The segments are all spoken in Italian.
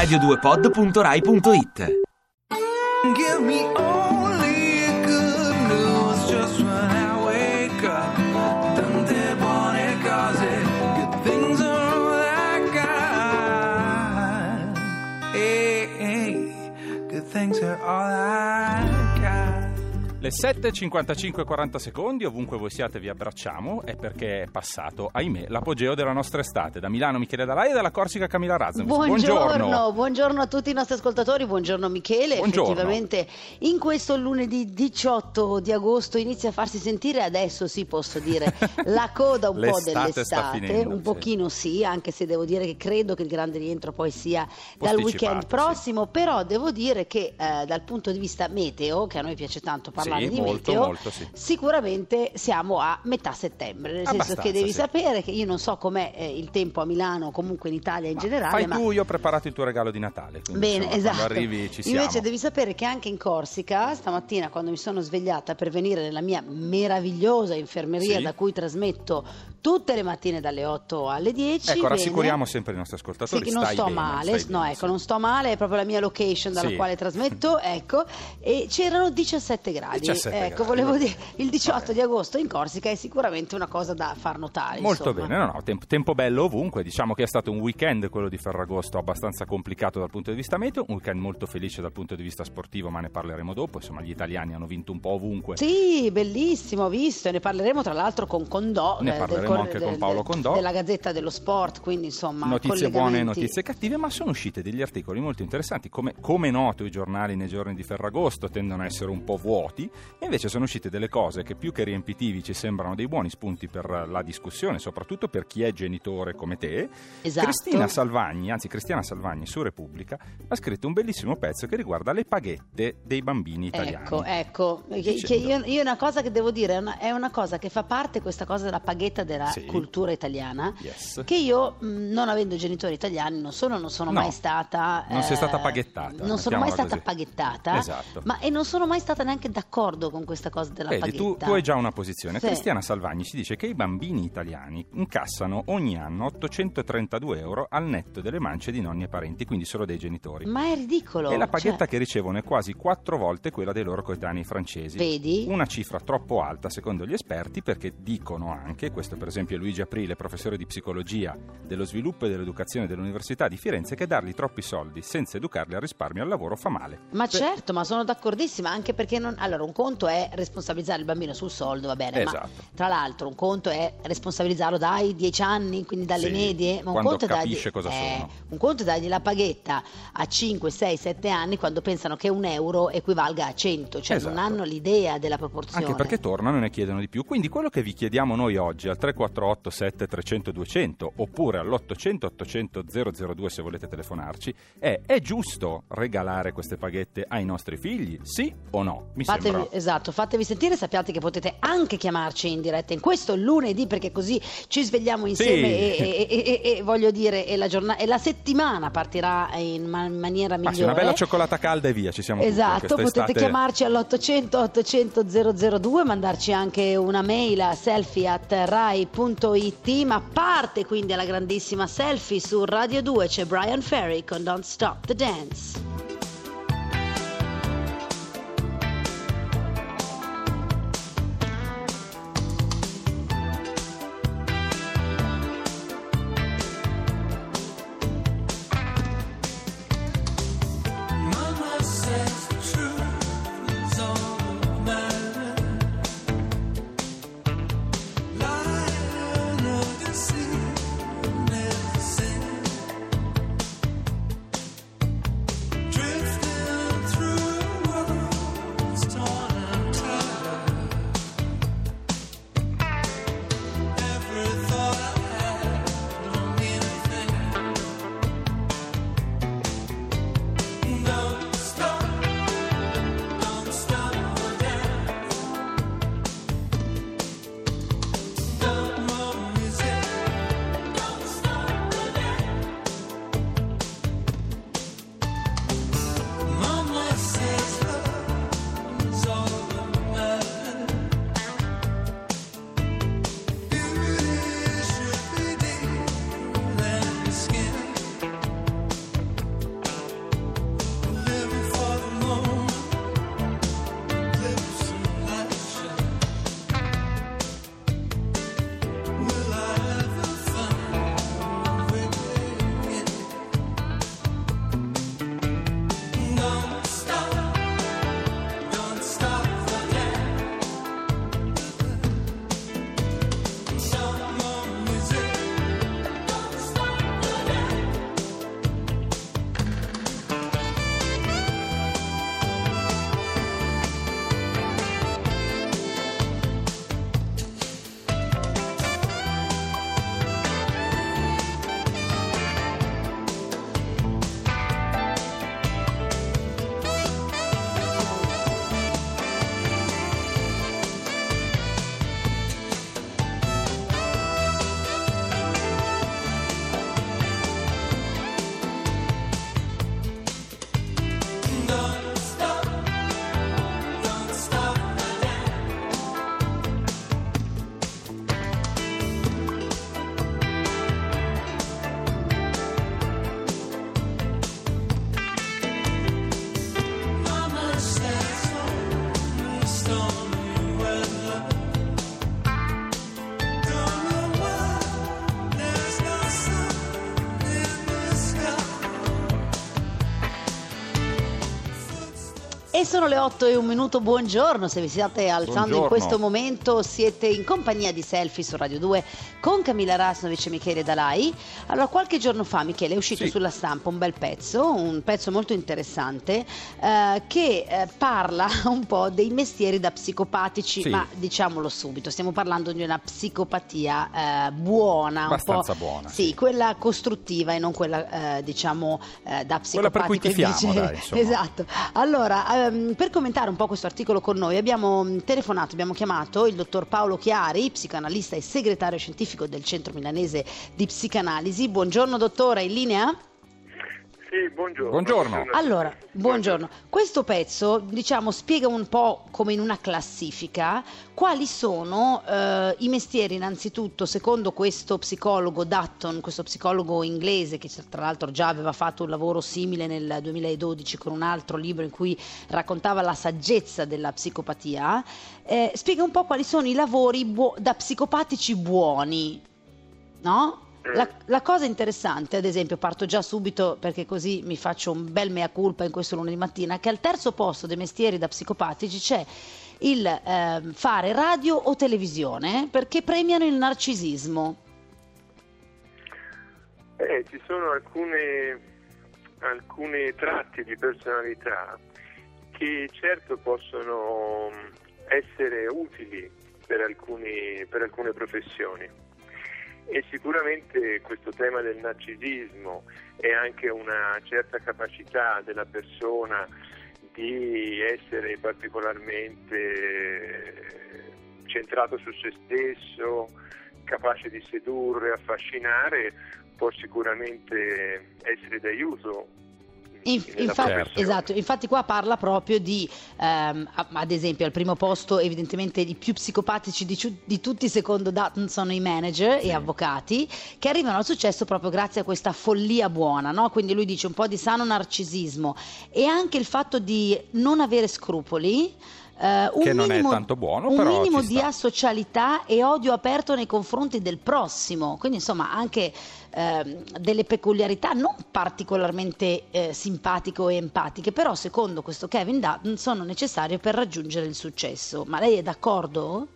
radio2pod.rai.it Le 7.55 40 secondi, ovunque voi siate vi abbracciamo, è perché è passato, ahimè, l'apogeo della nostra estate. Da Milano Michele Dalai e dalla Corsica Camilla Razzovic. Buongiorno, buongiorno, a tutti i nostri ascoltatori, buongiorno Michele. Buongiorno. Effettivamente in questo lunedì 18 di agosto inizia a farsi sentire adesso sì posso dire la coda un po' L'estate sta dell'estate, finendo, un sì. pochino sì, anche se devo dire che credo che il grande rientro poi sia dal weekend sì. prossimo, però devo dire che eh, dal punto di vista meteo, che a noi piace tanto parlare Sì, di molto, meteo, molto, sì. sicuramente siamo a metà settembre, nel senso Abbastanza, che devi sì. sapere che io non so com'è eh, il tempo a Milano o comunque in Italia in generale, Fai ma tu, io ho preparato il tuo regalo di Natale. Bene, insomma, esatto. Arrivi. Invece devi sapere che anche in Corsica, stamattina quando mi sono svegliata per venire nella mia meravigliosa infermeria Sì. da cui trasmetto tutte le mattine dalle 8 alle 10. Ecco, bene. rassicuriamo sempre i nostri ascoltatori. Sì, che non sto bene, male, no, bene, ecco, sì. non sto male, è proprio la mia location dalla Sì. quale trasmetto, ecco, e c'erano 17 gradi. 17 ecco, volevo dire, il 18 Vabbè. di agosto in Corsica è sicuramente una cosa da far notare. Molto insomma. bene, no, no, tempo, tempo bello ovunque. Diciamo che è stato un weekend, quello di Ferragosto, abbastanza complicato dal punto di vista meteo, un weekend molto felice dal punto di vista sportivo, ma ne parleremo dopo. Insomma, gli italiani hanno vinto un po' ovunque. Sì, bellissimo, visto, e ne parleremo tra l'altro con Condò, Ne eh, parleremo Cor- anche con Paolo Condò. della Gazzetta dello Sport, quindi insomma Notizie buone e notizie cattive, ma sono usciti degli articoli molto interessanti. Come, come noto, i giornali nei giorni di Ferragosto tendono a essere un po' vuoti, e invece sono uscite delle cose che più che riempitivi ci sembrano dei buoni spunti per la discussione, soprattutto per chi è genitore come te. Esatto. Cristina Salvagni, anzi Cristiana Salvagni su Repubblica, ha scritto un bellissimo pezzo che riguarda le paghette dei bambini italiani. Ecco, ecco, che, che io, io una cosa che devo dire, è una, è una cosa che fa parte questa cosa della paghetta della Sì. cultura italiana, Yes. che io mh, non avendo genitori italiani non solo non sono No, mai stata... non sei eh, stata paghettata, Non sono mai stata così. paghettata, Esatto. ma e non sono mai stata neanche d'accordo con questa cosa della Vedi, tu, paghetta. tu hai già una posizione. Sì. Cristiana Salvagni ci dice che i bambini italiani incassano ogni anno 832 euro al netto delle mance di nonni e parenti, quindi solo dei genitori. Ma è ridicolo. E la paghetta cioè, che ricevono è quasi quattro volte quella dei loro coetanei francesi. Vedi? Una cifra troppo alta secondo gli esperti perché dicono anche, questo per esempio è Luigi Aprile, professore di psicologia dello sviluppo e dell'educazione dell'Università di Firenze, che dargli troppi soldi senza educarli al risparmio al lavoro fa male. Ma Beh, certo, ma sono d'accordissima, anche perché non... allora un conto è responsabilizzare il bambino sul soldo, va bene, ma Esatto. tra l'altro un conto è responsabilizzarlo dai 10 anni, quindi dalle Sì, medie, ma un conto è dargli, eh, un conto è dargli la paghetta a 5, 6, 7 anni quando pensano che un euro equivalga a 100, cioè non Esatto. hanno l'idea della proporzione. Anche perché tornano e ne chiedono di più. Quindi quello che vi chiediamo noi oggi al 348 7300 200 oppure all'800 800 002 se volete telefonarci è è giusto regalare queste paghette ai nostri figli? Sì o no? Mi Fatevi, sembra. esatto, fatevi sentire, sappiate che potete anche chiamarci in diretta in questo lunedì perché così ci svegliamo insieme Sì. e, e- e- e- voglio dire e la, giorna- e la settimana partirà in ma- maniera Ma migliore. sì, una bella cioccolata calda e via, ci siamo Esatto, potete estate- chiamarci all'800 800 002, mandarci anche una mail a selfie at rai.it, ma parte quindi alla grandissima selfie su Radio 2 c'è Brian Ferry con Don't Stop the Dance. Sono le 8 e un minuto, buongiorno, se vi state alzando in Buongiorno. questo momento siete in compagnia di Selfie su Radio 2 con Camilla Rasnovic e Michele Dalai. Allora, qualche giorno fa Michele è uscito Sì. sulla stampa un bel pezzo, un pezzo molto interessante eh, che eh, parla un po' dei mestieri da psicopatici, Sì. ma diciamolo subito, stiamo parlando di una psicopatia eh, buona, Abbastanza un po', buona, Sì, sì. quella costruttiva e non quella eh, diciamo eh, da Quella per cui psicopatico tifiamo, invece- dai. Esatto. Allora, ehm, per commentare un po' questo articolo con noi abbiamo mh, telefonato, abbiamo chiamato il dottor Paolo Chiari, psicoanalista e segretario scientifico del Centro Milanese di Psicanalisi. Buongiorno dottore, in linea? Sì, buongiorno. Buongiorno. Allora, buongiorno. Questo pezzo, diciamo, spiega un po' come in una classifica quali sono eh, i mestieri, innanzitutto, secondo questo psicologo Dutton, questo psicologo inglese che tra l'altro già aveva fatto un lavoro simile nel 2012 con un altro libro in cui raccontava la saggezza della psicopatia, eh, spiega un po' quali sono i lavori buo- da psicopatici buoni, no? La, la cosa interessante, ad esempio, parto già subito perché così mi faccio un bel mea culpa in questo lunedì mattina, che al terzo posto dei mestieri da psicopatici c'è il ehm, fare radio o televisione perché premiano il narcisismo. Eh, ci sono alcune, alcuni tratti di personalità che certo possono essere utili per, alcuni- per alcune professioni. E sicuramente questo tema del narcisismo e anche una certa capacità della persona di essere particolarmente centrato su se stesso, capace di sedurre, affascinare, può sicuramente essere d'aiuto. Inf- infatti, professione. esatto, infatti qua parla proprio di, ehm, ad esempio, al primo posto evidentemente i più psicopatici di, ciu- di tutti secondo Dutton sono i manager Sì. e avvocati che arrivano al successo proprio grazie a questa follia buona, no? quindi lui dice un po' di sano narcisismo e anche il fatto di non avere scrupoli. Eh, un Che non è minimo, tanto buono, un però minimo di asocialità e odio aperto nei confronti del prossimo, quindi insomma anche ehm, delle peculiarità non particolarmente eh, simpatiche o empatiche, però secondo questo Kevin Dutton sono necessarie per raggiungere il successo. Ma lei è d'accordo?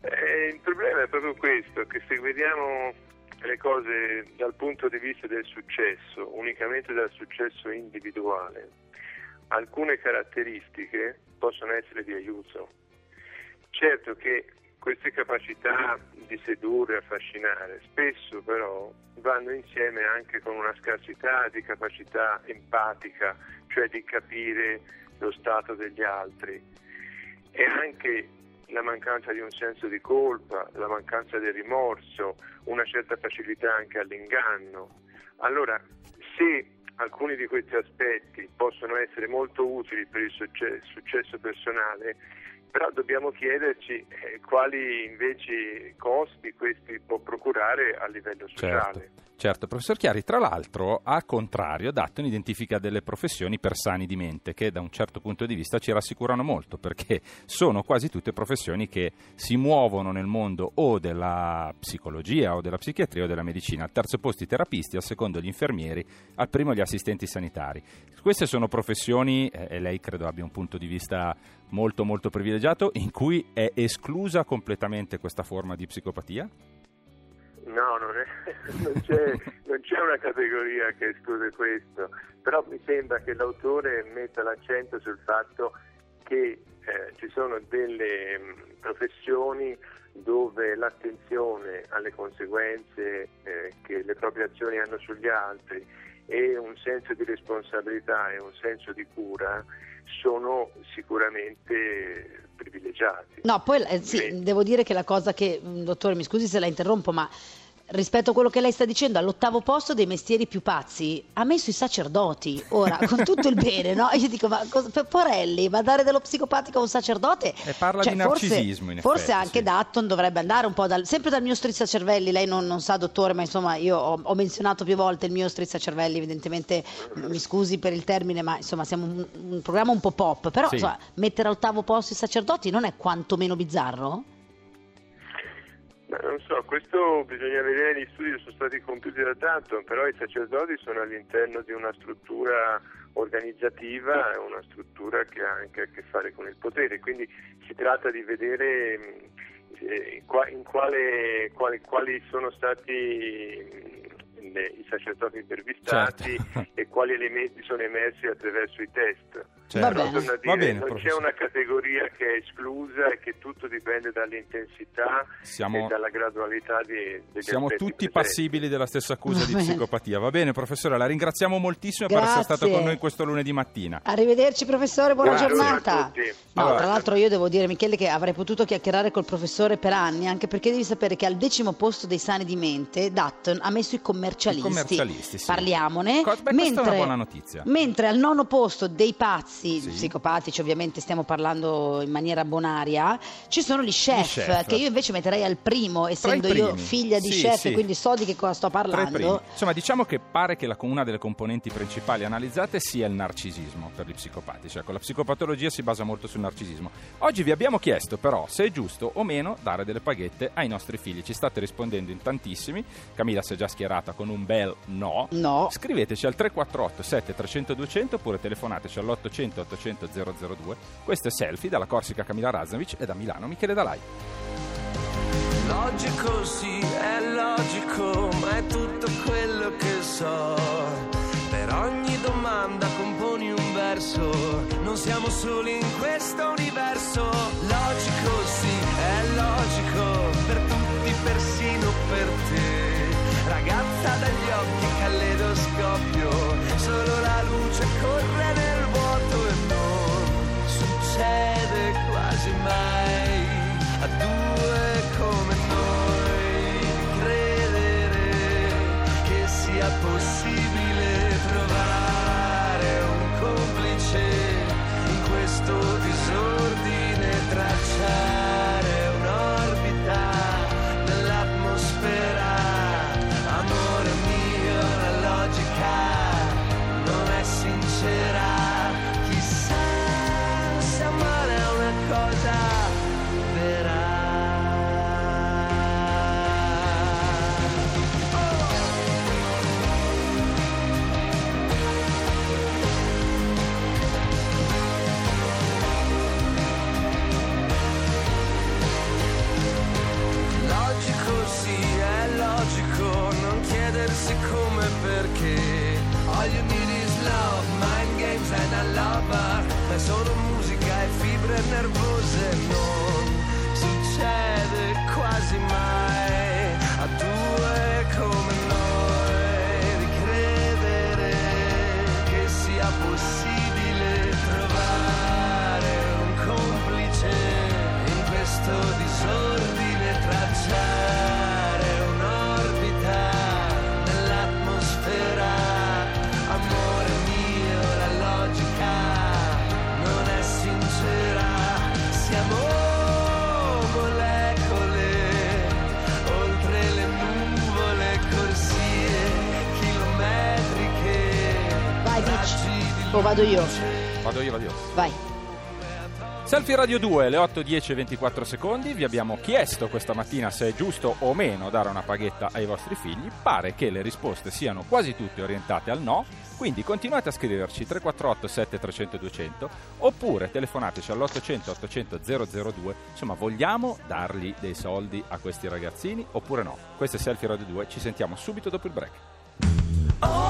Eh, il problema è proprio questo, che se vediamo le cose dal punto di vista del successo, unicamente dal successo individuale, alcune caratteristiche possono essere di aiuto. Certo che queste capacità di sedurre affascinare spesso però vanno insieme anche con una scarsità di capacità empatica, cioè di capire lo stato degli altri e anche la mancanza di un senso di colpa, la mancanza del rimorso, una certa facilità anche all'inganno. Allora, se alcuni di questi aspetti possono essere molto utili per il succe- successo personale, però dobbiamo chiederci eh, quali invece costi questi può procurare a livello sociale. Certo, certo, professor Chiari, tra l'altro, al contrario, Dutton identifica delle professioni per sani di mente che da un certo punto di vista ci rassicurano molto perché sono quasi tutte professioni che si muovono nel mondo o della psicologia o della psichiatria o della medicina. Al terzo posto i terapisti, al secondo gli infermieri, al primo gli assistenti sanitari. Queste sono professioni, eh, e lei credo abbia un punto di vista molto molto privilegiato, in cui è esclusa completamente questa forma di psicopatia? No, non, è- non c'è, non c'è una categoria che esclude questo, però mi sembra che l'autore metta l'accento sul fatto che eh, ci sono delle mh, professioni dove l'attenzione alle conseguenze eh, che le proprie azioni hanno sugli altri e un senso di responsabilità e un senso di cura sono sicuramente privilegiati. No, poi eh, sì, devo dire che la cosa che, mh, dottore, mi scusi se la interrompo, ma rispetto a quello che lei sta dicendo, all'ottavo posto dei mestieri più pazzi ha messo i sacerdoti. Ora, con tutto il bene, no? Io dico, ma cosa- Porelli, ma dare dello psicopatico a un sacerdote? E parla Cioè, di forse- narcisismo, Forse effetti, anche sì. Dutton dovrebbe andare un po' dal, sempre dal mio strizzacervelli. Lei non, non sa, dottore, ma insomma, io ho, ho menzionato più volte il mio strizzacervelli. Evidentemente, mi scusi per il termine, ma insomma, siamo un, un programma un po' pop. Però, Sì. insomma, mettere all'ottavo posto i sacerdoti non è quantomeno bizzarro? Ma non so, questo bisogna vedere, gli studi sono stati compiuti da tanto, però i sacerdoti sono all'interno di una struttura organizzativa, una struttura che ha anche a che fare con il potere, quindi si tratta di vedere eh, in quale, quali, quali sono stati le- i sacerdoti intervistati Certo. e quali elementi sono emersi attraverso i test. Certo. Va bene. A Va dire, bene, non c'è una categoria che è esclusa e che tutto dipende dall'intensità Siamo- e dalla gradualità di, degli Siamo tutti presenti. passibili della stessa accusa Va di bene. psicopatia. Va bene, professore, la ringraziamo moltissimo per essere Grazie. stato con noi questo lunedì mattina. Arrivederci professore, buona a giornata. No, Allora- tra l'altro io devo dire Michele che avrei potuto chiacchierare col professore per anni, anche perché devi sapere che al decimo posto dei sani di mente Dutton ha messo i commercialisti. I commercialisti, sì. Parliamone. Co- beh, questa è una buona notizia. Mentre al nono posto dei pazzi, Sì. psicopatici ovviamente stiamo parlando in maniera bonaria, ci sono gli chef, chef. che io invece metterei al primo, essendo io figlia di Sì, chef, sì. quindi so di che cosa sto parlando. Insomma, diciamo che pare che la- una delle componenti principali analizzate sia il narcisismo per gli psicopatici. Ecco, la psicopatologia si basa molto sul narcisismo. Oggi vi abbiamo chiesto però se è giusto o meno dare delle paghette ai nostri figli. Ci state rispondendo in tantissimi. Camilla si è già schierata con un bel no. No. Scriveteci al 348 7300 200 oppure telefonateci all'800 800 002. Questo è Selfie dalla Corsica Camilla Raznovic e da Milano Michele Dalai. Logico sì, è logico, ma è tutto quello che so. Per ogni domanda componi un verso, non siamo soli in questo universo. Logico sì, è logico, per tutti, persino per te. Ragazza dagli occhi, calledoscopio, solo la luce corre chiedersi come e perché. All you need is love, mind games and a lover. Solo musica e fibre nervose Non O vado io? Vado io, vado io. Vai. Selfie Radio 2, le 8, 10 e 24 secondi. Vi abbiamo chiesto questa mattina se è giusto o meno dare una paghetta ai vostri figli. Pare che le risposte siano quasi tutte orientate al no. Quindi continuate a scriverci 348 7300 200 oppure telefonateci all'800 800 002. Insomma, vogliamo dargli dei soldi a questi ragazzini oppure no? Questo è Selfie Radio 2, ci sentiamo subito dopo il break. Only